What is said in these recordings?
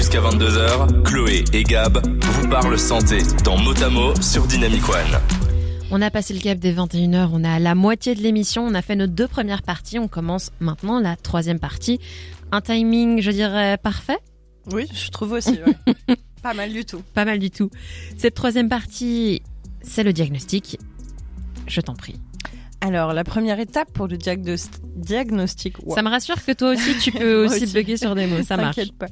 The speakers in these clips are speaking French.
Jusqu'à 22h, Chloé et Gab vous parlent santé dans Motamo sur Dynamic One. On a passé le cap des 21h, on a la moitié de l'émission, on a fait nos deux premières parties, on commence maintenant la troisième partie. Un timing, je dirais, parfait? Oui, je trouve aussi, ouais. Pas mal du tout. Pas mal du tout. Cette troisième partie, c'est le diagnostic. Je t'en prie. Alors, la première étape pour le diagnostic. Ça me rassure que toi aussi, tu peux aussi, bugger sur des mots. Ça marche. T'inquiète pas.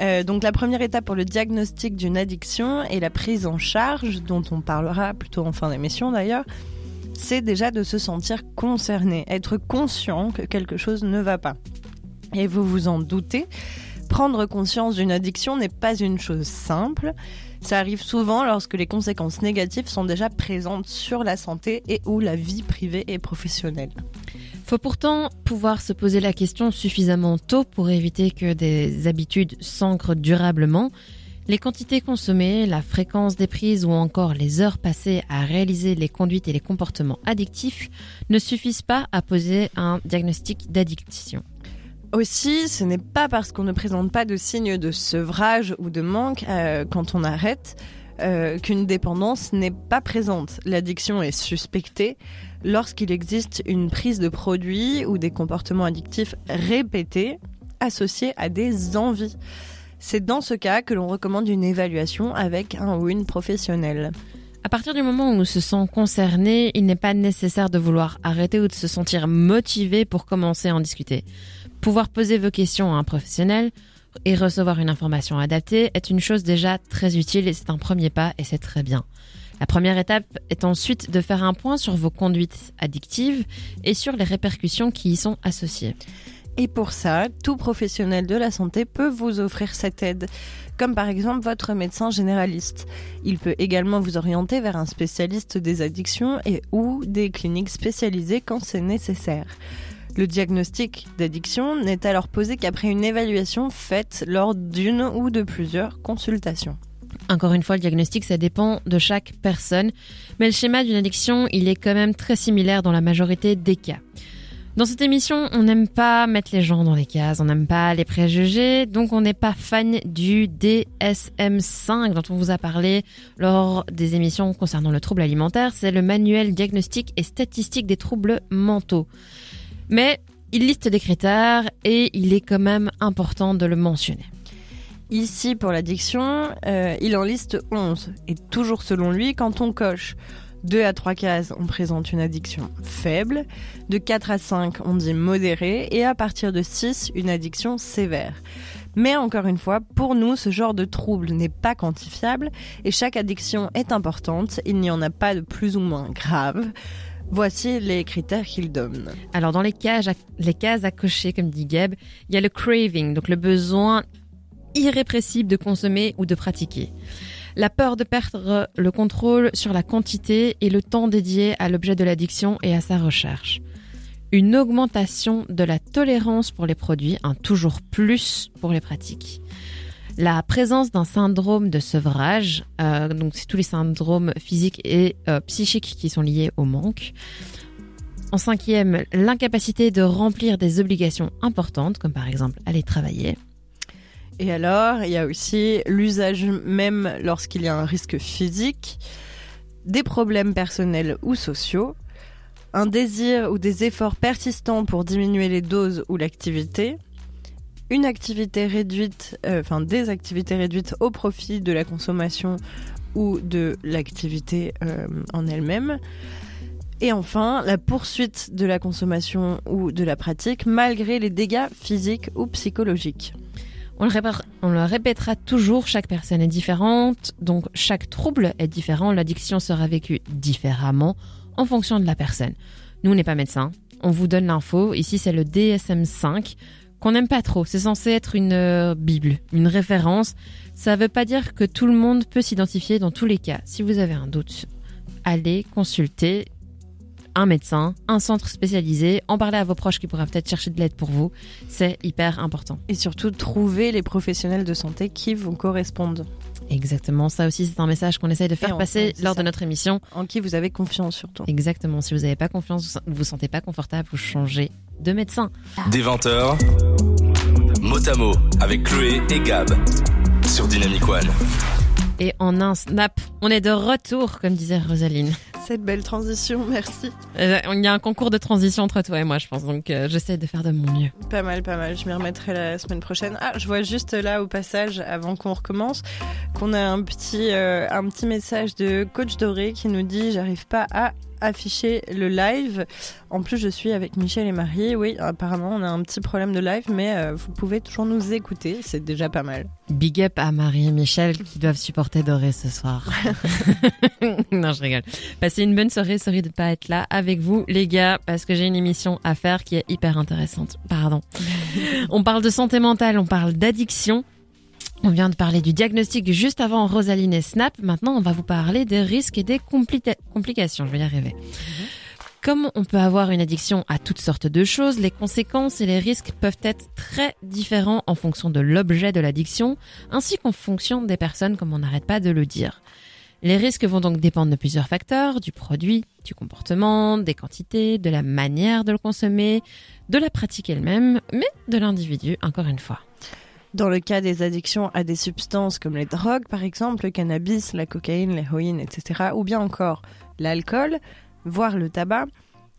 Euh, donc, la première étape pour le diagnostic d'une addiction et la prise en charge, dont on parlera plutôt en fin d'émission d'ailleurs, c'est déjà de se sentir concerné, être conscient que quelque chose ne va pas. Et vous vous en doutez, prendre conscience d'une addiction n'est pas une chose simple. Ça arrive souvent lorsque les conséquences négatives sont déjà présentes sur la santé et ou la vie privée et professionnelle. Faut pourtant pouvoir se poser la question suffisamment tôt pour éviter que des habitudes s'ancrent durablement. Les quantités consommées, la fréquence des prises ou encore les heures passées à réaliser les conduites et les comportements addictifs ne suffisent pas à poser un diagnostic d'addiction. Aussi, ce n'est pas parce qu'on ne présente pas de signes de sevrage ou de manque euh, quand on arrête euh, qu'une dépendance n'est pas présente. L'addiction est suspectée lorsqu'il existe une prise de produits ou des comportements addictifs répétés associés à des envies. C'est dans ce cas que l'on recommande une évaluation avec un ou une professionnelle. À partir du moment où on se sent concerné, il n'est pas nécessaire de vouloir arrêter ou de se sentir motivé pour commencer à en discuter. Pouvoir poser vos questions à un professionnel et recevoir une information adaptée est une chose déjà très utile et c'est un premier pas et c'est très bien. La première étape est ensuite de faire un point sur vos conduites addictives et sur les répercussions qui y sont associées. Et pour ça, tout professionnel de la santé peut vous offrir cette aide, comme par exemple votre médecin généraliste. Il peut également vous orienter vers un spécialiste des addictions et ou des cliniques spécialisées quand c'est nécessaire. Le diagnostic d'addiction n'est alors posé qu'après une évaluation faite lors d'une ou de plusieurs consultations. Encore une fois, le diagnostic, ça dépend de chaque personne, mais le schéma d'une addiction, il est quand même très similaire dans la majorité des cas. Dans cette émission, on n'aime pas mettre les gens dans les cases, on n'aime pas les préjugés, donc on n'est pas fan du DSM5 dont on vous a parlé lors des émissions concernant le trouble alimentaire. C'est le manuel diagnostique et statistique des troubles mentaux. Mais il liste des critères et il est quand même important de le mentionner. Ici, pour l'addiction, euh, il en liste 11. Et toujours selon lui, quand on coche 2 à 3 cases, on présente une addiction faible. De 4 à 5, on dit modérée. Et à partir de 6, une addiction sévère. Mais encore une fois, pour nous, ce genre de trouble n'est pas quantifiable et chaque addiction est importante. Il n'y en a pas de plus ou moins grave. Voici les critères qu'il donne. Alors dans les cases, à cocher, comme dit Gab, il y a le craving, donc le besoin irrépressible de consommer ou de pratiquer. La peur de perdre le contrôle sur la quantité et le temps dédié à l'objet de l'addiction et à sa recherche. Une augmentation de la tolérance pour les produits, un toujours plus pour les pratiques la présence d'un syndrome de sevrage, euh, donc c'est tous les syndromes physiques et euh, psychiques qui sont liés au manque. En cinquième, l'incapacité de remplir des obligations importantes, comme par exemple aller travailler. Et alors, il y a aussi l'usage même lorsqu'il y a un risque physique, des problèmes personnels ou sociaux, un désir ou des efforts persistants pour diminuer les doses ou l'activité, une activité réduite, euh, enfin des activités réduites au profit de la consommation ou de l'activité euh, en elle-même. Et enfin, la poursuite de la consommation ou de la pratique malgré les dégâts physiques ou psychologiques. On le, on le, répétera toujours, chaque personne est différente, donc chaque trouble est différent, l'addiction sera vécue différemment en fonction de la personne. Nous, on n'est pas médecin, on vous donne l'info, ici c'est le DSM5, qu'on n'aime pas trop. C'est censé être une euh, Bible, une référence. Ça ne veut pas dire que tout le monde peut s'identifier dans tous les cas. Si vous avez un doute, allez consulter un médecin, un centre spécialisé, en parler à vos proches qui pourraient peut-être chercher de l'aide pour vous. C'est hyper important. Et surtout, trouver les professionnels de santé qui vous correspondent. Exactement, ça aussi c'est un message qu'on essaye de faire passer lors de notre émission. En qui vous avez confiance surtout. Exactement, si vous n'avez pas confiance, vous vous sentez pas confortable, vous changez de médecin. Des 20 Motamo avec Chloé et Gab sur Dynamic One. Et en un snap, on est de retour, comme disait Rosaline. Cette belle transition, merci. Euh, Il y a un concours de transition entre toi et moi, je pense, donc euh, j'essaie de faire de mon mieux. Pas mal, pas mal. Je m'y remettrai la semaine prochaine. Ah, je vois juste là au passage, avant qu'on recommence, qu'on a un petit, euh, un petit message de Coach Doré qui nous dit J'arrive pas à afficher le live. En plus, je suis avec Michel et Marie. Oui, apparemment, on a un petit problème de live, mais euh, vous pouvez toujours nous écouter. C'est déjà pas mal. Big up à Marie et Michel qui doivent supporter Doré ce soir. non, je rigole. Passez une bonne soirée, sorry de pas être là avec vous, les gars, parce que j'ai une émission à faire qui est hyper intéressante. Pardon. on parle de santé mentale, on parle d'addiction. On vient de parler du diagnostic juste avant Rosaline et Snap. Maintenant, on va vous parler des risques et des compli- complications. Je vais y arriver. Comme on peut avoir une addiction à toutes sortes de choses, les conséquences et les risques peuvent être très différents en fonction de l'objet de l'addiction, ainsi qu'en fonction des personnes, comme on n'arrête pas de le dire. Les risques vont donc dépendre de plusieurs facteurs, du produit, du comportement, des quantités, de la manière de le consommer, de la pratique elle-même, mais de l'individu, encore une fois. Dans le cas des addictions à des substances comme les drogues, par exemple, le cannabis, la cocaïne, l'héroïne, etc., ou bien encore l'alcool, voire le tabac,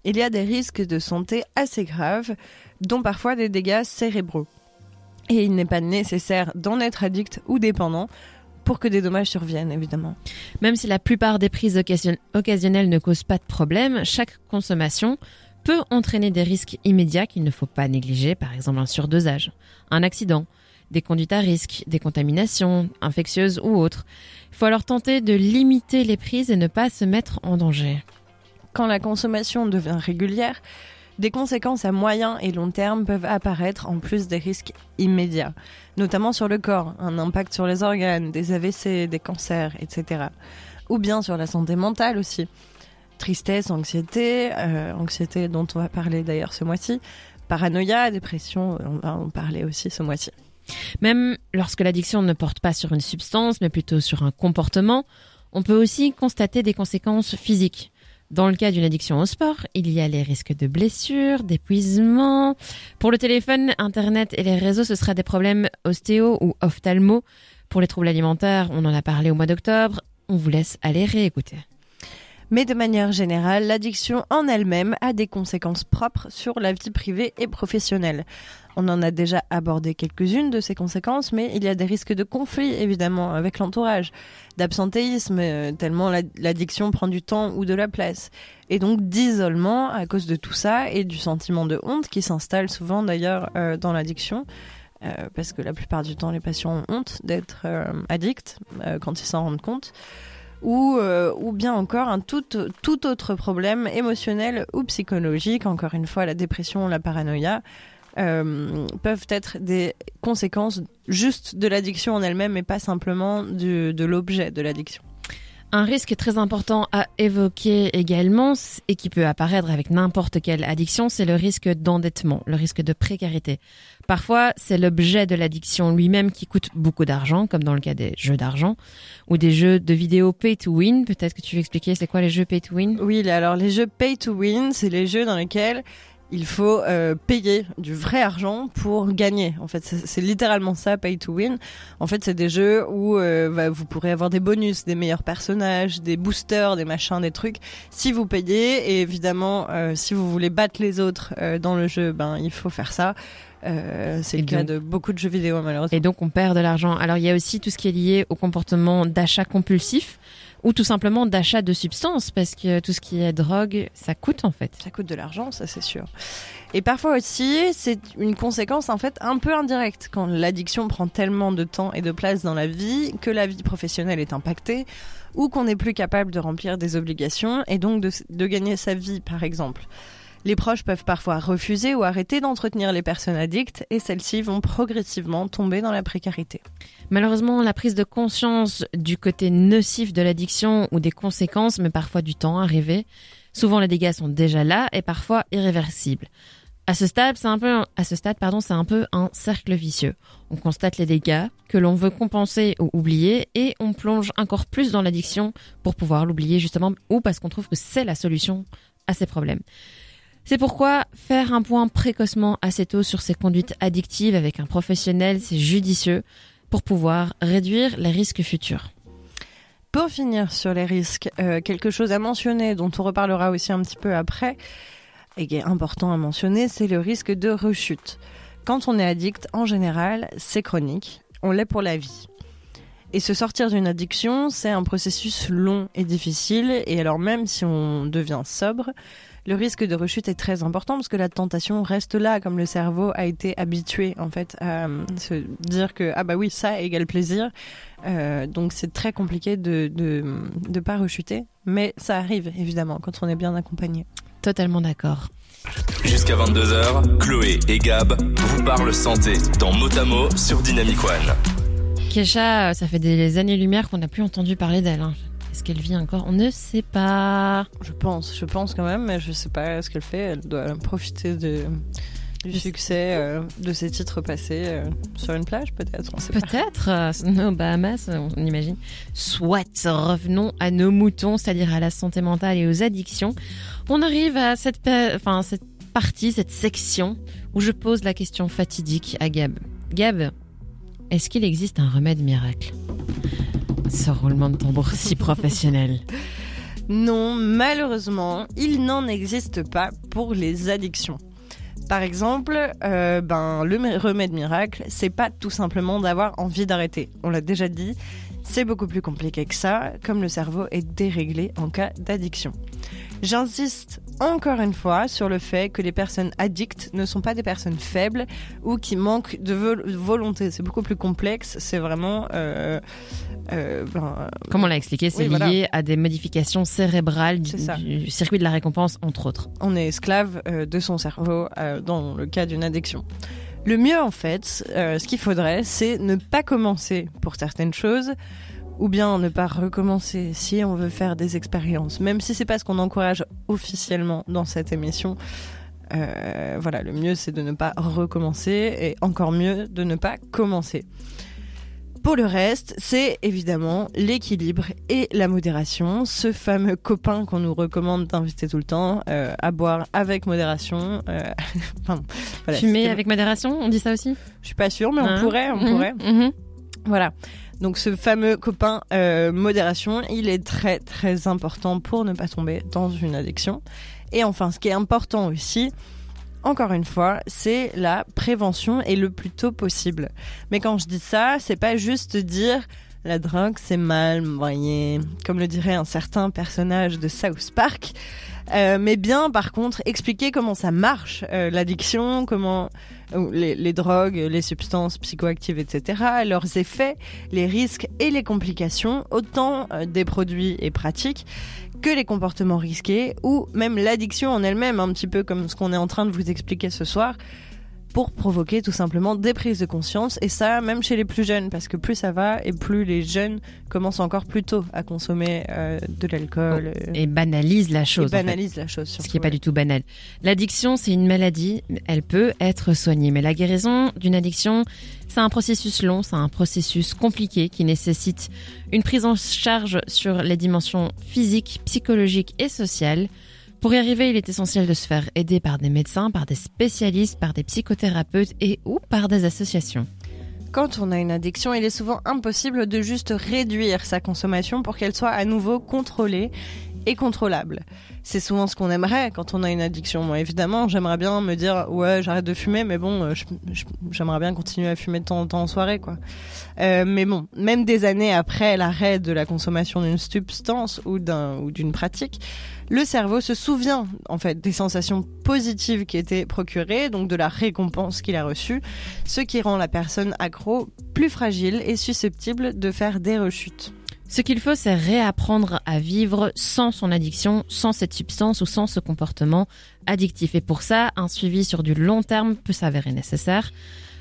il y a des risques de santé assez graves, dont parfois des dégâts cérébraux. Et il n'est pas nécessaire d'en être addict ou dépendant pour que des dommages surviennent, évidemment. Même si la plupart des prises occasion- occasionnelles ne causent pas de problème, chaque consommation peut entraîner des risques immédiats qu'il ne faut pas négliger, par exemple un surdosage, un accident, des conduites à risque, des contaminations infectieuses ou autres. Il faut alors tenter de limiter les prises et ne pas se mettre en danger. Quand la consommation devient régulière, des conséquences à moyen et long terme peuvent apparaître en plus des risques immédiats, notamment sur le corps, un impact sur les organes, des AVC, des cancers, etc. Ou bien sur la santé mentale aussi. Tristesse, anxiété, euh, anxiété dont on va parler d'ailleurs ce mois-ci, paranoïa, dépression, on va en parler aussi ce mois-ci. Même lorsque l'addiction ne porte pas sur une substance, mais plutôt sur un comportement, on peut aussi constater des conséquences physiques. Dans le cas d'une addiction au sport, il y a les risques de blessures, d'épuisement. Pour le téléphone, Internet et les réseaux, ce sera des problèmes ostéo ou ophtalmo. Pour les troubles alimentaires, on en a parlé au mois d'octobre. On vous laisse aller réécouter. Mais de manière générale, l'addiction en elle-même a des conséquences propres sur la vie privée et professionnelle. On en a déjà abordé quelques-unes de ces conséquences, mais il y a des risques de conflit, évidemment, avec l'entourage, d'absentéisme, euh, tellement la- l'addiction prend du temps ou de la place, et donc d'isolement à cause de tout ça, et du sentiment de honte qui s'installe souvent d'ailleurs euh, dans l'addiction. euh, parce que la plupart du temps, les patients ont honte d'être addicts quand ils s'en rendent compte ou, euh, ou bien encore un tout, tout autre problème émotionnel ou psychologique, encore une fois la dépression, la paranoïa, euh, peuvent être des conséquences juste de l'addiction en elle-même et pas simplement de l'objet de l'addiction. Un risque très important à évoquer également et qui peut apparaître avec n'importe quelle addiction, c'est le risque d'endettement, le risque de précarité. Parfois, c'est l'objet de l'addiction lui-même qui coûte beaucoup d'argent, comme dans le cas des jeux d'argent ou des jeux de vidéo pay to win. Peut-être que tu veux expliquer c'est quoi les jeux pay to win? Oui, alors les jeux pay to win, c'est les jeux dans lesquels il faut euh, payer du vrai argent pour gagner. En fait, c'est littéralement ça, pay to win. En fait, c'est des jeux où euh, bah, vous pourrez avoir des bonus, des meilleurs personnages, des boosters, des machins, des trucs. Si vous payez, et évidemment, euh, si vous voulez battre les autres euh, dans le jeu, ben il faut faire ça. Euh, c'est le cas de beaucoup de jeux vidéo malheureusement. et donc on perd de l'argent. Alors il y a aussi tout ce qui est lié au comportement d'achat compulsif ou tout simplement d'achat de substances parce que tout ce qui est drogue, ça coûte en fait. Ça coûte de l'argent, ça c'est sûr. Et parfois aussi, c'est une conséquence en fait un peu indirecte quand l'addiction prend tellement de temps et de place dans la vie que la vie professionnelle est impactée ou qu'on n'est plus capable de remplir des obligations et donc de, de gagner sa vie par exemple. Les proches peuvent parfois refuser ou arrêter d'entretenir les personnes addictes et celles-ci vont progressivement tomber dans la précarité. Malheureusement, la prise de conscience du côté nocif de l'addiction ou des conséquences met parfois du temps à arriver. Souvent, les dégâts sont déjà là et parfois irréversibles. À ce stade, c'est un peu, pardon, c'est un peu un cercle vicieux. On constate les dégâts que l'on veut compenser ou oublier et on plonge encore plus dans l'addiction pour pouvoir l'oublier justement ou parce qu'on trouve que c'est la solution à ces problèmes. C'est pourquoi faire un point précocement assez tôt sur ces conduites addictives avec un professionnel, c'est judicieux. pour pouvoir réduire les risques futurs. Pour finir sur les risques, euh, quelque chose à mentionner dont on reparlera aussi un petit peu après et qui est important à mentionner, c'est le risque de rechute. Quand on est addict, en général, c'est chronique, on l'est pour la vie. Et se sortir d'une addiction, c'est un processus long et difficile, et alors même si on devient sobre, le risque de rechute est très important parce que la tentation reste là, comme le cerveau a été habitué en fait à euh, se dire que ah bah oui ça égale plaisir, euh, donc c'est très compliqué de, de de pas rechuter, mais ça arrive évidemment quand on est bien accompagné. Totalement d'accord. Jusqu'à 22h, Chloé et Gab vous parlent santé dans Motamo sur Dynamic One. Kesha, ça fait des années-lumière qu'on n'a plus entendu parler d'elle. hein. Est-ce qu'elle vit encore? On ne sait pas. Je pense, je pense quand même, mais je sais pas ce qu'elle fait. Elle doit profiter de, du succès euh, de ses titres passés euh, sur une plage, peut-être. Peut-être euh, aux Bahamas, on imagine. Soit, revenons à nos moutons, c'est-à-dire à la santé mentale et aux addictions. On arrive à cette, enfin, cette partie, cette section où je pose la question fatidique à Gab. Gab, est-ce qu'il existe un remède miracle? Ce roulement de tambour si professionnel. Non, malheureusement, il n'en existe pas pour les addictions. Par exemple, euh, ben, le remède miracle, c'est pas tout simplement d'avoir envie d'arrêter. On l'a déjà dit, c'est beaucoup plus compliqué que ça, comme le cerveau est déréglé en cas d'addiction. J'insiste encore une fois sur le fait que les personnes addictes ne sont pas des personnes faibles ou qui manquent de vol- volonté. C'est beaucoup plus complexe. C'est vraiment euh, euh, ben, Comme on l'a expliqué, c'est Oui, voilà. lié à des modifications cérébrales du, circuit de la récompense, entre autres. on est esclave euh, de son cerveau euh, dans le cas d'une addiction. Le mieux, en fait, euh, ce qu'il faudrait, c'est ne pas commencer pour certaines choses, ou bien ne pas recommencer si on veut faire des expériences, même si c'est pas ce qu'on encourage officiellement dans cette émission. Euh, voilà, le mieux, c'est de ne pas recommencer, et encore mieux, de ne pas commencer. Pour le reste, c'est évidemment l'équilibre et la modération, ce fameux copain qu'on nous recommande d'inviter tout le temps, euh, à boire avec modération. euh, voilà, Fumer avec modération, on dit ça aussi? Je suis pas sûre, mais Hein? on pourrait, on Mhm, pourrait. mhm. Voilà. Donc ce fameux copain euh, modération, il est très très important pour ne pas tomber dans une addiction. Et enfin, ce qui est important aussi, encore une fois, c'est la prévention et le plus tôt possible. Mais quand je dis ça, c'est pas juste dire la drogue c'est mal, vous voyez, comme le dirait un certain personnage de South Park. Euh, mais bien, par contre, expliquer comment ça marche, euh, l'addiction, comment les, les drogues, les substances psychoactives, etc., leurs effets, les risques et les complications, autant euh, des produits et pratiques que les comportements risqués ou même l'addiction en elle-même, un petit peu comme ce qu'on est en train de vous expliquer ce soir, pour provoquer tout simplement des prises de conscience et ça même chez les plus jeunes parce que plus ça va et plus les jeunes commencent encore plus tôt à consommer euh, de l'alcool euh, Et banalise la et chose. en fait. banalisent la chose. Ce surtout, qui n'est pas du tout banal. L'addiction, c'est une maladie. Elle peut être soignée. Mais la guérison d'une addiction, c'est un processus long, c'est un processus compliqué qui nécessite une prise en charge sur les dimensions physiques, psychologiques et sociales. Pour y arriver, il est essentiel de se faire aider par des médecins, par des spécialistes, par des psychothérapeutes et ou par des associations. Quand on a une addiction, il est souvent impossible de juste réduire sa consommation pour qu'elle soit à nouveau contrôlée et contrôlable. C'est souvent ce qu'on aimerait quand on a une addiction. Moi, évidemment, j'aimerais bien me dire ouais, j'arrête de fumer, mais bon, euh, j'aimerais bien continuer à fumer de temps en temps en soirée, quoi. Euh, mais bon, même des années après l'arrêt de la consommation d'une substance ou d'un ou d'une pratique, le cerveau se souvient en fait des sensations positives qui étaient procurées, donc de la récompense qu'il a reçue, ce qui rend la personne accro plus fragile et susceptible de faire des rechutes. Ce qu'il faut, c'est réapprendre à vivre sans son addiction, sans cette substance ou sans ce comportement addictif. Et pour ça, un suivi sur du long terme peut s'avérer nécessaire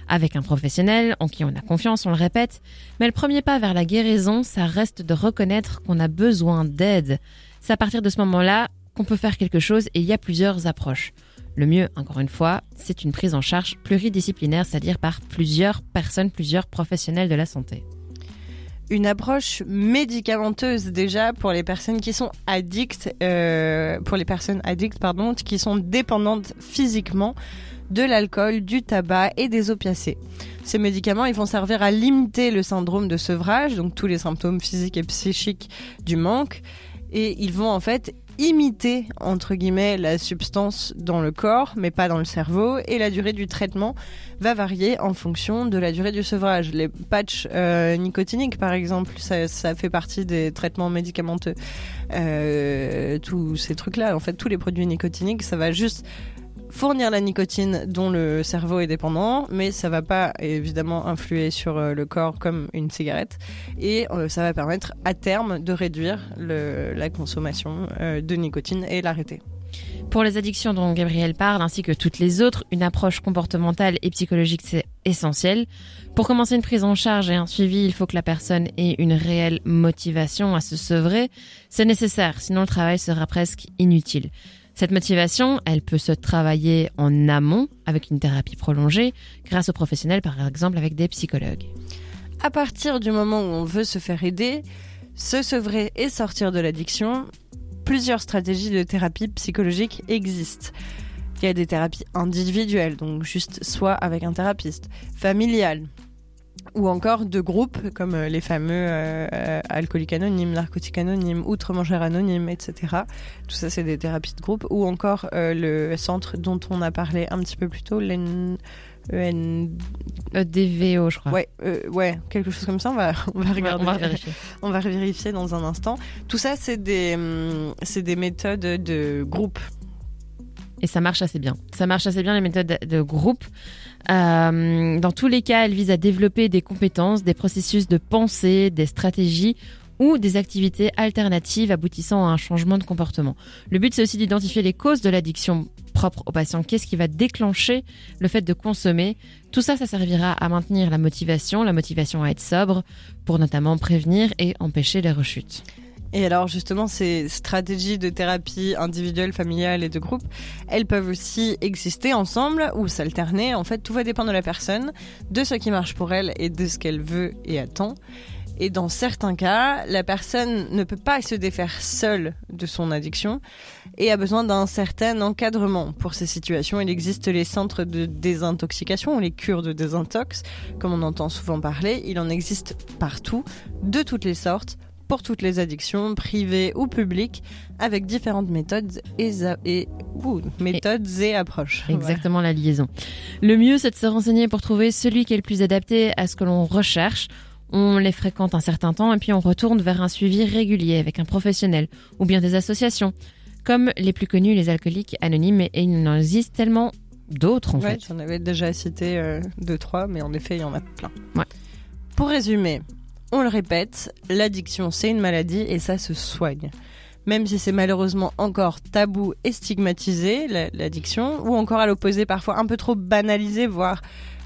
avec un professionnel en qui on a confiance, on le répète. Mais le premier pas vers la guérison, ça reste de reconnaître qu'on a besoin d'aide. C'est à partir de ce moment-là qu'on peut faire quelque chose et il y a plusieurs approches. Le mieux, encore une fois, c'est une prise en charge pluridisciplinaire, c'est-à-dire par plusieurs personnes, plusieurs professionnels de la santé. Une approche médicamenteuse déjà pour les personnes qui sont addictes, euh, pour les personnes addictes pardon, qui sont dépendantes physiquement de l'alcool, du tabac et des opiacés. Ces médicaments, ils vont servir à limiter le syndrome de sevrage, donc tous les symptômes physiques et psychiques du manque, et ils vont en fait imiter, entre guillemets, la substance dans le corps, mais pas dans le cerveau, et la durée du traitement va varier en fonction de la durée du sevrage. Les patchs euh, nicotiniques, par exemple, ça, fait partie des traitements médicamenteux. Euh, tous ces trucs-là, en fait, tous les produits nicotiniques, ça va juste fournir la nicotine dont le cerveau est dépendant, mais ça va pas évidemment influer sur euh, le corps comme une cigarette, et euh, ça va permettre à terme de réduire la consommation euh, de nicotine et l'arrêter. Pour les addictions dont Gabriel parle, ainsi que toutes les autres, une approche comportementale et psychologique, c'est essentiel. Pour commencer une prise en charge et un suivi, il faut que la personne ait une réelle motivation à se sevrer. C'est nécessaire, sinon le travail sera presque inutile. Cette motivation, elle peut se travailler en amont avec une thérapie prolongée, grâce aux professionnels par exemple avec des psychologues. À partir du moment où on veut se faire aider, se sevrer et sortir de l'addiction, plusieurs stratégies de thérapie psychologique existent. Il y a des thérapies individuelles, donc juste soit avec un thérapeute, familiales, ou encore de groupes comme euh, les fameux euh, alcooliques anonymes, narcotiques anonymes, outre-mangeurs anonymes, etc. Tout ça, c'est des thérapies de groupe. Ou encore euh, le centre dont on a parlé un petit peu plus tôt, l'EN... EDVO, je crois. Ouais, euh, ouais, quelque chose comme ça. On va, on va regarder. On va vérifier. on va vérifier dans un instant. Tout ça, c'est des, hum, c'est des méthodes de groupe. Et ça marche assez bien. Ça marche assez bien les méthodes de groupe. Euh, dans tous les cas, elles visent à développer des compétences, des processus de pensée, des stratégies ou des activités alternatives aboutissant à un changement de comportement. Le but, c'est aussi d'identifier les causes de l'addiction propre au patient. Qu'est-ce qui va déclencher le fait de consommer? Tout ça, ça servira à maintenir la motivation, la motivation à être sobre, pour notamment prévenir et empêcher les rechutes. Et alors justement, ces stratégies de thérapie individuelle, familiale et de groupe, elles peuvent aussi exister ensemble ou s'alterner. En fait, tout va dépendre de la personne, de ce qui marche pour elle et de ce qu'elle veut et attend. Et dans certains cas, la personne ne peut pas se défaire seule de son addiction et a besoin d'un certain encadrement. Pour ces situations, il existe les centres de désintoxication ou les cures de désintox, comme on entend souvent parler. Il en existe partout, de toutes les sortes, pour toutes les addictions, privées ou publiques, avec différentes méthodes et, et, ouh, méthodes et, et approches. Exactement voilà. la liaison. Le mieux, c'est de se renseigner pour trouver celui qui est le plus adapté à ce que l'on recherche. On les fréquente un certain temps et puis on retourne vers un suivi régulier avec un professionnel ou bien des associations, comme les plus connus, les alcooliques anonymes, et il en existe tellement d'autres en ouais, fait. J'en avais déjà cité euh, deux, trois, mais en effet, il y en a plein. Ouais. Pour résumer, on le répète, l'addiction c'est une maladie et ça se soigne. Même si c'est malheureusement encore tabou et stigmatisé, l'addiction, ou encore à l'opposé parfois un peu trop banalisé, voire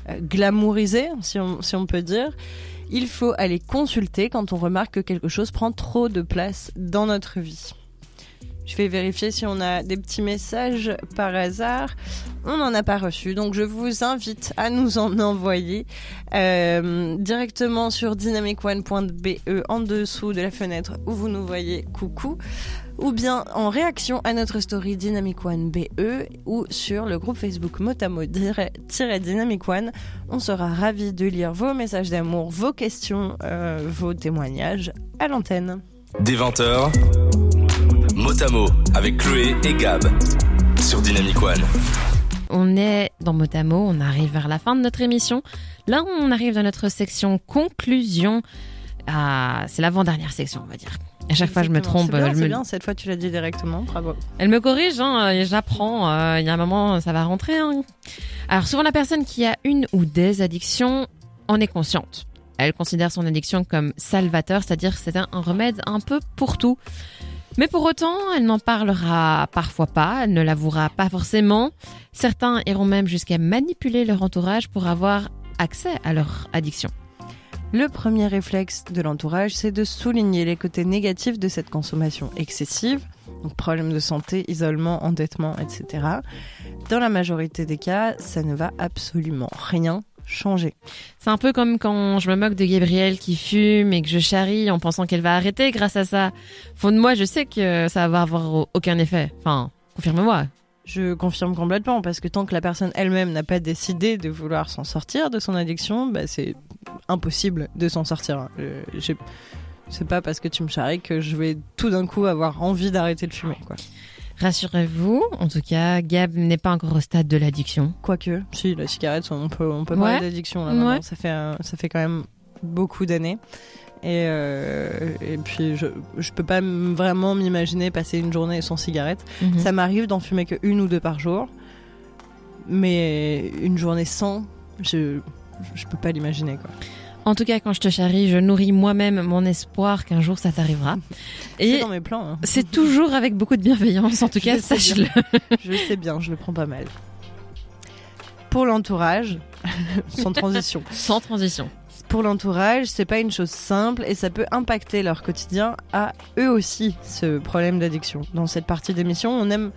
euh, glamourisé, si on, si on peut dire, il faut aller consulter quand on remarque que quelque chose prend trop de place dans notre vie. Je vais vérifier si on a des petits messages par hasard. On n'en a pas reçu, donc je vous invite à nous en envoyer euh, directement sur dynamicone.be en dessous de la fenêtre où vous nous voyez coucou ou bien en réaction à notre story Dynamic One BE ou sur le groupe Facebook Motamo-Dynamic One. On sera ravis de lire vos messages d'amour, vos questions, euh, vos témoignages à l'antenne. Des 20h, Motamo avec Chloé et Gab sur Dynamic One. On est dans Motamo, on arrive vers la fin de notre émission. Là, on arrive dans notre section conclusion. Ah, c'est l'avant-dernière section, on va dire. À chaque fois, je me trompe. C'est bien, je me... bien, cette fois, tu l'as dit directement. Bravo. Elle me corrige, hein, j'apprends. Euh, Il y a un moment, ça va rentrer. Hein. Alors, souvent, la personne qui a une ou des addictions en est consciente. Elle considère son addiction comme salvateur, c'est-à-dire c'est un remède un peu pour tout. Mais pour autant, elle n'en parlera parfois pas, elle ne l'avouera pas forcément. Certains iront même jusqu'à manipuler leur entourage pour avoir accès à leur addiction. Le premier réflexe de l'entourage, c'est de souligner les côtés négatifs de cette consommation excessive, donc problèmes de santé, isolement, endettement, etc. Dans la majorité des cas, ça ne va absolument rien changer. C'est un peu comme quand je me moque de Gabrielle qui fume et que je charrie en pensant qu'elle va arrêter grâce à ça. Fond de moi, je sais que ça va avoir aucun effet. Enfin, confirme-moi. Je confirme complètement parce que tant que la personne elle-même n'a pas décidé de vouloir s'en sortir de son addiction, bah, c'est impossible de s'en sortir. Euh, C'est pas parce que tu me charries que je vais tout d'un coup avoir envie d'arrêter de fumer. Quoi. Rassurez-vous, en tout cas, Gab n'est pas encore au stade de l'addiction. Quoique, si, la cigarette, on peut, on peut Ouais. parler d'addiction là maintenant. Ouais. Ça, fait, ça fait quand même beaucoup d'années. Et, euh, et puis, je, je peux pas vraiment m'imaginer passer une journée sans cigarette. Mhm. Ça m'arrive d'en fumer que une ou deux par jour. Mais une journée sans, je, je peux pas l'imaginer. quoi. En tout cas, quand je te charrie, je nourris moi-même mon espoir qu'un jour ça t'arrivera. C'est Et dans mes plans. hein. c'est toujours avec beaucoup de bienveillance, en tout Je cas, sache-le. Je sais bien, je le prends pas mal. Pour l'entourage, sans transition. Sans transition. Pour l'entourage, c'est pas une chose simple et ça peut impacter leur quotidien à eux aussi, ce problème d'addiction. Dans cette partie d'émission, on aime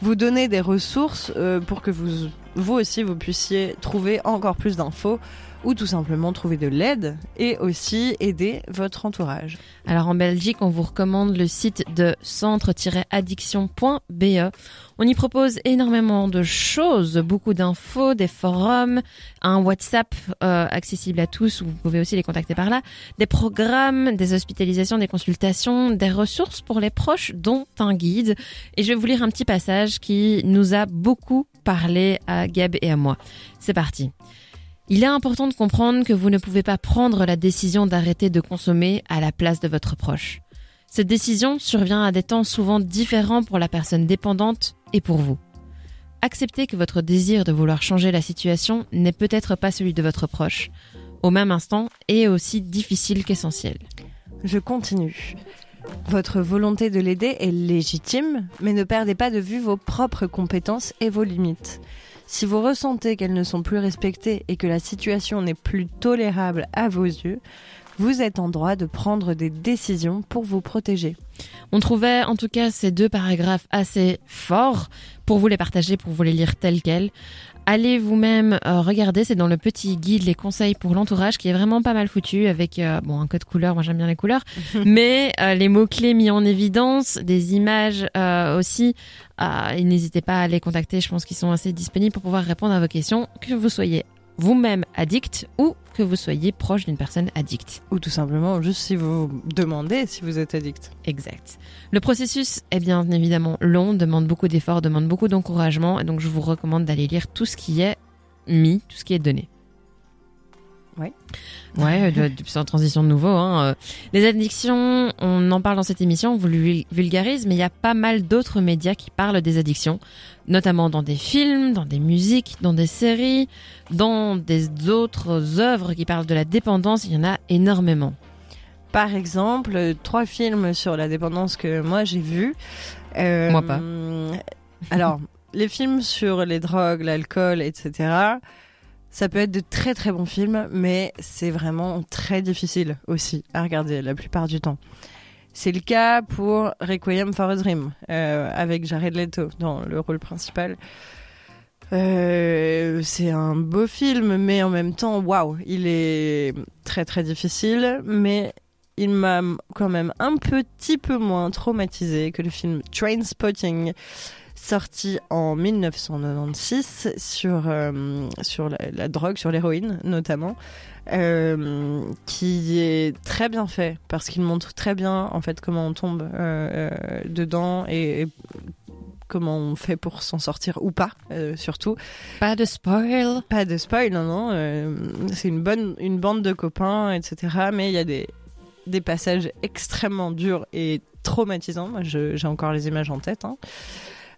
vous donner des ressources euh, pour que vous, vous aussi, vous puissiez trouver encore plus d'infos ou tout simplement trouver de l'aide et aussi aider votre entourage. Alors en Belgique, on vous recommande le site de centre-addiction.be. On y propose énormément de choses, beaucoup d'infos, des forums, un WhatsApp euh, accessible à tous, où vous pouvez aussi les contacter par là, des programmes, des hospitalisations, des consultations, des ressources pour les proches, dont un guide. Et je vais vous lire un petit passage qui nous a beaucoup parlé à Gab et à moi. C'est parti. Il est important de comprendre que vous ne pouvez pas prendre la décision d'arrêter de consommer à la place de votre proche. Cette décision survient à des temps souvent différents pour la personne dépendante et pour vous. Acceptez que votre désir de vouloir changer la situation n'est peut-être pas celui de votre proche, au même instant et aussi difficile qu'essentiel. Je continue. Votre volonté de l'aider est légitime, mais ne perdez pas de vue vos propres compétences et vos limites. Si vous ressentez qu'elles ne sont plus respectées et que la situation n'est plus tolérable à vos yeux, vous êtes en droit de prendre des décisions pour vous protéger. On trouvait en tout cas ces deux paragraphes assez forts pour vous les partager, pour vous les lire tels quels. Allez vous-même euh, regarder, c'est dans le petit guide les conseils pour l'entourage qui est vraiment pas mal foutu avec euh, bon un code couleur, moi j'aime bien les couleurs, mais euh, les mots clés mis en évidence, des images euh, aussi. Euh, et n'hésitez pas à les contacter, je pense qu'ils sont assez disponibles pour pouvoir répondre à vos questions, que vous soyez vous-même addict ou que vous soyez proche d'une personne addicte. Ou tout simplement juste si vous demandez si vous êtes addict. Exact. Le processus est bien évidemment long, demande beaucoup d'efforts, demande beaucoup d'encouragement, et donc je vous recommande d'aller lire tout ce qui est mis, tout ce qui est donné. Ouais. Ouais, de- de- c'est en transition de nouveau. Hein. euh. Les addictions, on en parle dans cette émission, on vous le vul- vulgarise, mais il y a pas mal d'autres médias qui parlent des addictions, notamment dans des films, dans des musiques, dans des séries, dans des autres œuvres qui parlent de la dépendance, il y en a énormément. Par exemple, euh, trois films sur la dépendance que moi j'ai vus. Euh, Moi pas. Alors, les films sur les drogues, l'alcool, etc. Ça peut être de très très bons films, mais c'est vraiment très difficile aussi à regarder la plupart du temps. C'est le cas pour Requiem for a Dream, euh, avec Jared Leto dans le rôle principal. Euh, c'est un beau film, mais en même temps, waouh, il est très très difficile, mais il m'a quand même un petit peu moins traumatisé que le film Trainspotting, sorti en 1996 sur, euh, sur la, la drogue, sur l'héroïne notamment, euh, qui est très bien fait parce qu'il montre très bien en fait comment on tombe euh, dedans et, et comment on fait pour s'en sortir ou pas surtout. Pas de spoil. Pas de spoil, non, non. c'est une bonne une bande de copains, etc. Mais il y a des, des passages extrêmement durs et traumatisants. Moi, j'ai encore les images en tête. hein.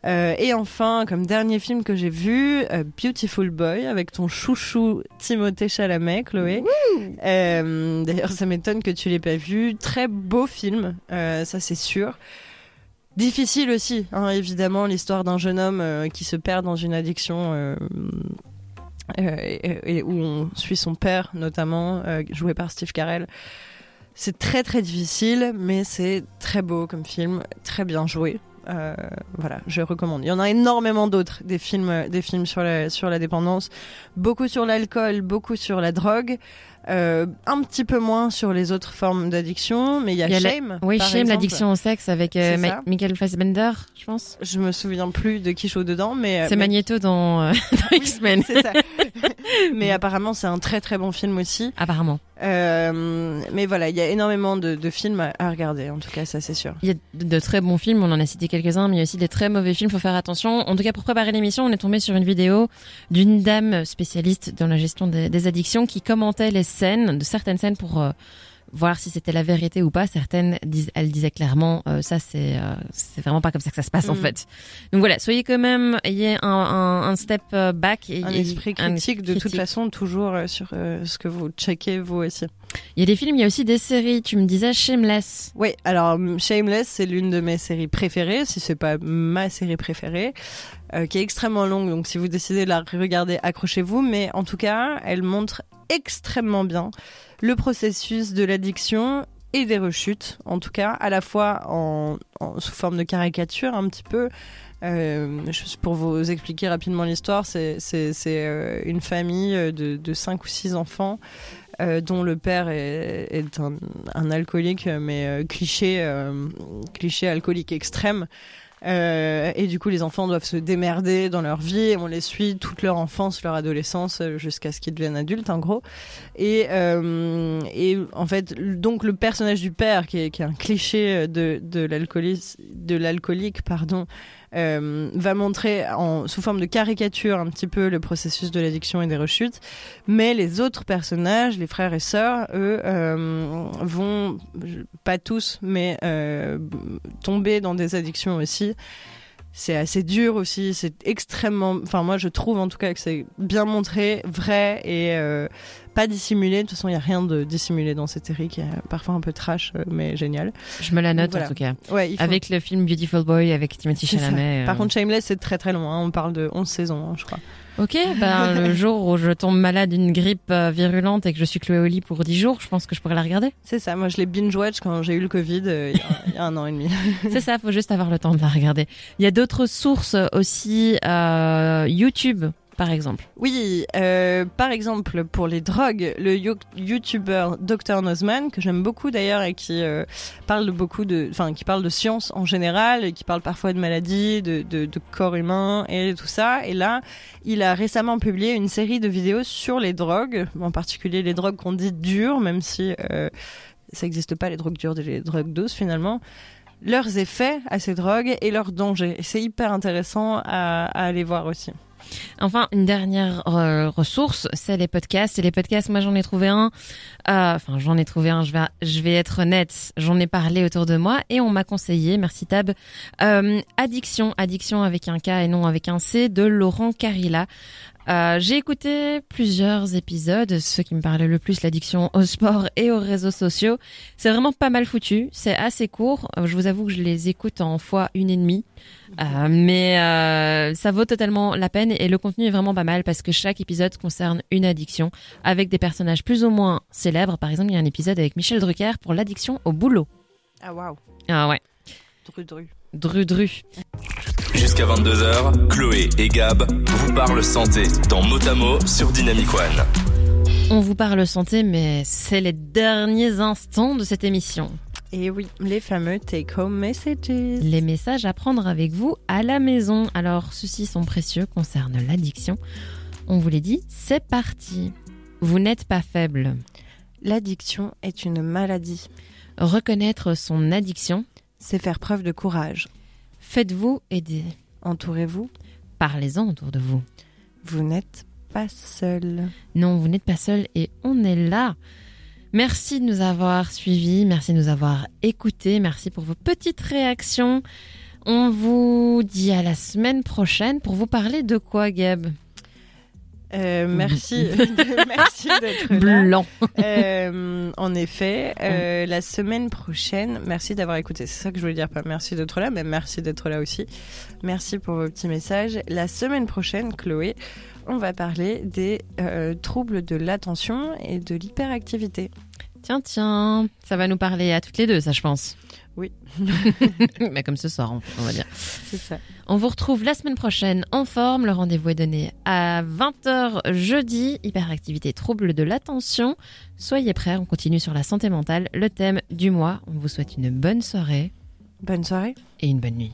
Euh, et enfin, comme dernier film que j'ai vu, euh, Beautiful Boy, avec ton chouchou Timothée Chalamet, Chloé. Euh, D'ailleurs, ça m'étonne que tu l'aies pas vu. Très beau film, ça c'est sûr. Difficile aussi, hein, évidemment, l'histoire d'un jeune homme qui se perd dans une addiction et, et où on suit son père, notamment, joué par Steve Carell. C'est très très difficile, mais c'est très beau comme film, très bien joué. Euh, voilà, je recommande. Il y en a énormément d'autres, des films, des films sur la, sur la dépendance, beaucoup sur l'alcool, beaucoup sur la drogue. Euh, un petit peu moins sur les autres formes d'addiction, mais il y a, Il y a la- Shame. Oui, Shame, l'addiction au sexe avec euh, C'est Ma-. Michael Fassbender, je pense. Je me souviens plus de qui joue dedans, mais C'est mais- Magneto dans, euh, dans X-Men. C'est ça. mais apparemment, c'est un très très bon film aussi. Apparemment. Euh, mais voilà, il y a énormément de, de films à, à regarder, en tout cas, ça c'est sûr. Il y a de, très bons films, on en a cité quelques-uns, mais il y a aussi des très mauvais films, faut faire attention. En tout cas, pour préparer l'émission, on est tombé sur une vidéo d'une dame spécialiste dans la gestion des, des addictions qui commentait les scènes, de certaines scènes pour euh, voir si c'était la vérité ou pas. Certaines, disent, elle disait clairement, euh, ça c'est euh, c'est vraiment pas comme ça que ça se passe en Mm. fait. Donc voilà, soyez quand même, ayez un, un, un step euh, back. Et, Un esprit un critique, de toute façon, toujours euh, sur euh, ce que vous checkez vous aussi. Il y a des films, il y a aussi des séries. Tu me disais Shameless. Oui, alors Shameless, c'est l'une de mes séries préférées, si c'est pas ma série préférée, euh, qui est extrêmement longue. Donc si vous décidez de la regarder, accrochez-vous. Mais en tout cas, elle montre extrêmement bien le processus de l'addiction et des rechutes. En tout cas, à la fois en, sous forme de caricature, un petit peu. Euh, pour vous expliquer rapidement l'histoire, c'est c'est- euh, une famille de, de 5 ou 6 enfants euh, dont le père est, est un, un alcoolique, mais euh, cliché, euh, cliché alcoolique extrême. Euh, et du coup, les enfants doivent se démerder dans leur vie on les suit toute leur enfance, leur adolescence, jusqu'à ce qu'ils deviennent adultes, en gros. Et, euh, et en fait, donc le personnage du père, qui est, qui est un cliché de, de l'alcoolique, pardon, euh, va montrer en, sous forme de caricature un petit peu le processus de l'addiction et des rechutes. Mais les autres personnages, les frères et sœurs, eux, euh, vont, pas tous, mais euh, tomber dans des addictions aussi. C'est assez dur aussi, c'est extrêmement... Enfin moi je trouve en tout cas que c'est bien montré, vrai et pas dissimulé. De toute façon il n'y a rien de dissimulé dans cette série qui est parfois un peu trash euh, mais génial. Je me la note Voilà. en tout cas. Ouais, faut- Avec le film Beautiful Boy avec Timothy. Chalamet. Par euh. contre Shameless c'est très très long, hein. on parle de 11 saisons hein, je crois. Ok, ben le jour où je tombe malade d'une grippe euh, virulente et que je suis clouée au lit pour 10 jours, je pense que je pourrais la regarder. C'est ça, moi je l'ai binge-watch quand j'ai eu le Covid euh, il y a- il y, a un an et demi. C'est ça, faut juste avoir le temps de la regarder. Il y a d'autres sources aussi, euh, YouTube par exemple. Oui, euh, par exemple pour les drogues, le yo- YouTuber Dr Nozman que j'aime beaucoup d'ailleurs et qui euh, parle de beaucoup de, qui parle de science en général et qui parle parfois de maladies, de, corps humain et tout ça. Et là, il a récemment publié une série de vidéos sur les drogues, en particulier les drogues qu'on dit dures, même si euh, ça n'existe pas les drogues dures, les drogues douces finalement leurs effets à ces drogues et leurs dangers. Et C'est hyper intéressant à, à aller voir aussi. Enfin, une dernière euh, ressource, c'est les podcasts. Et les podcasts, moi j'en ai trouvé un. euh, Enfin, j'en ai trouvé un. Je vais, je vais être honnête. J'en ai parlé autour de moi et on m'a conseillé, merci Tab, euh, Addiction, Addiction avec un K et non avec un C de Laurent Carilla. Euh, j'ai écouté plusieurs épisodes, ceux qui me parlaient le plus, l'addiction au sport et aux réseaux sociaux. C'est vraiment pas mal foutu, c'est assez court. Euh, Je vous avoue que je les écoute en fois une et demie, Euh, mais ça vaut totalement la peine et le contenu est vraiment pas mal parce que chaque épisode concerne une addiction avec des personnages plus ou moins célèbres. Par exemple, il y a un épisode avec Michel Drucker pour l'addiction au boulot. Ah waouh, Ah ouais, dru dru. Jusqu'à 22h, Chloé et Gab vous parlent santé dans Motamo sur Dynamic One. On vous parle santé, mais c'est les derniers instants de cette émission. Et oui, les fameux take-home messages. Les messages à prendre avec vous à la maison. Alors, ceux-ci sont précieux, concernent l'addiction. On vous les dit, c'est parti. Vous n'êtes pas faible. L'addiction est une maladie. Reconnaître son addiction. C'est faire preuve de courage. Faites-vous aider. Entourez-vous. Parlez-en autour de vous. Vous n'êtes pas seul. Non, vous n'êtes pas seul et on est là. Merci de nous avoir suivis, merci de nous avoir écoutés, merci pour vos petites réactions. On vous dit à la semaine prochaine pour vous parler de quoi, Gab? Euh, merci, merci d'être là. Blanc. Euh, en effet, euh, la semaine prochaine, merci d'avoir écouté. C'est ça que je voulais dire, pas merci d'être là, mais merci d'être là aussi. Merci pour vos petits messages. La semaine prochaine, Chloé, on va parler des troubles de l'attention et de l'hyperactivité. Tiens, tiens, ça va nous parler à toutes les deux, ça, je pense. Oui. Mais comme ce soir, on on va dire. C'est ça. On vous retrouve la semaine prochaine en forme. Le rendez-vous est donné à 20h jeudi. Hyperactivité, trouble de l'attention. Soyez prêts, on continue sur la santé mentale, le thème du mois. On vous souhaite une bonne soirée Bonne soirée. et une bonne nuit.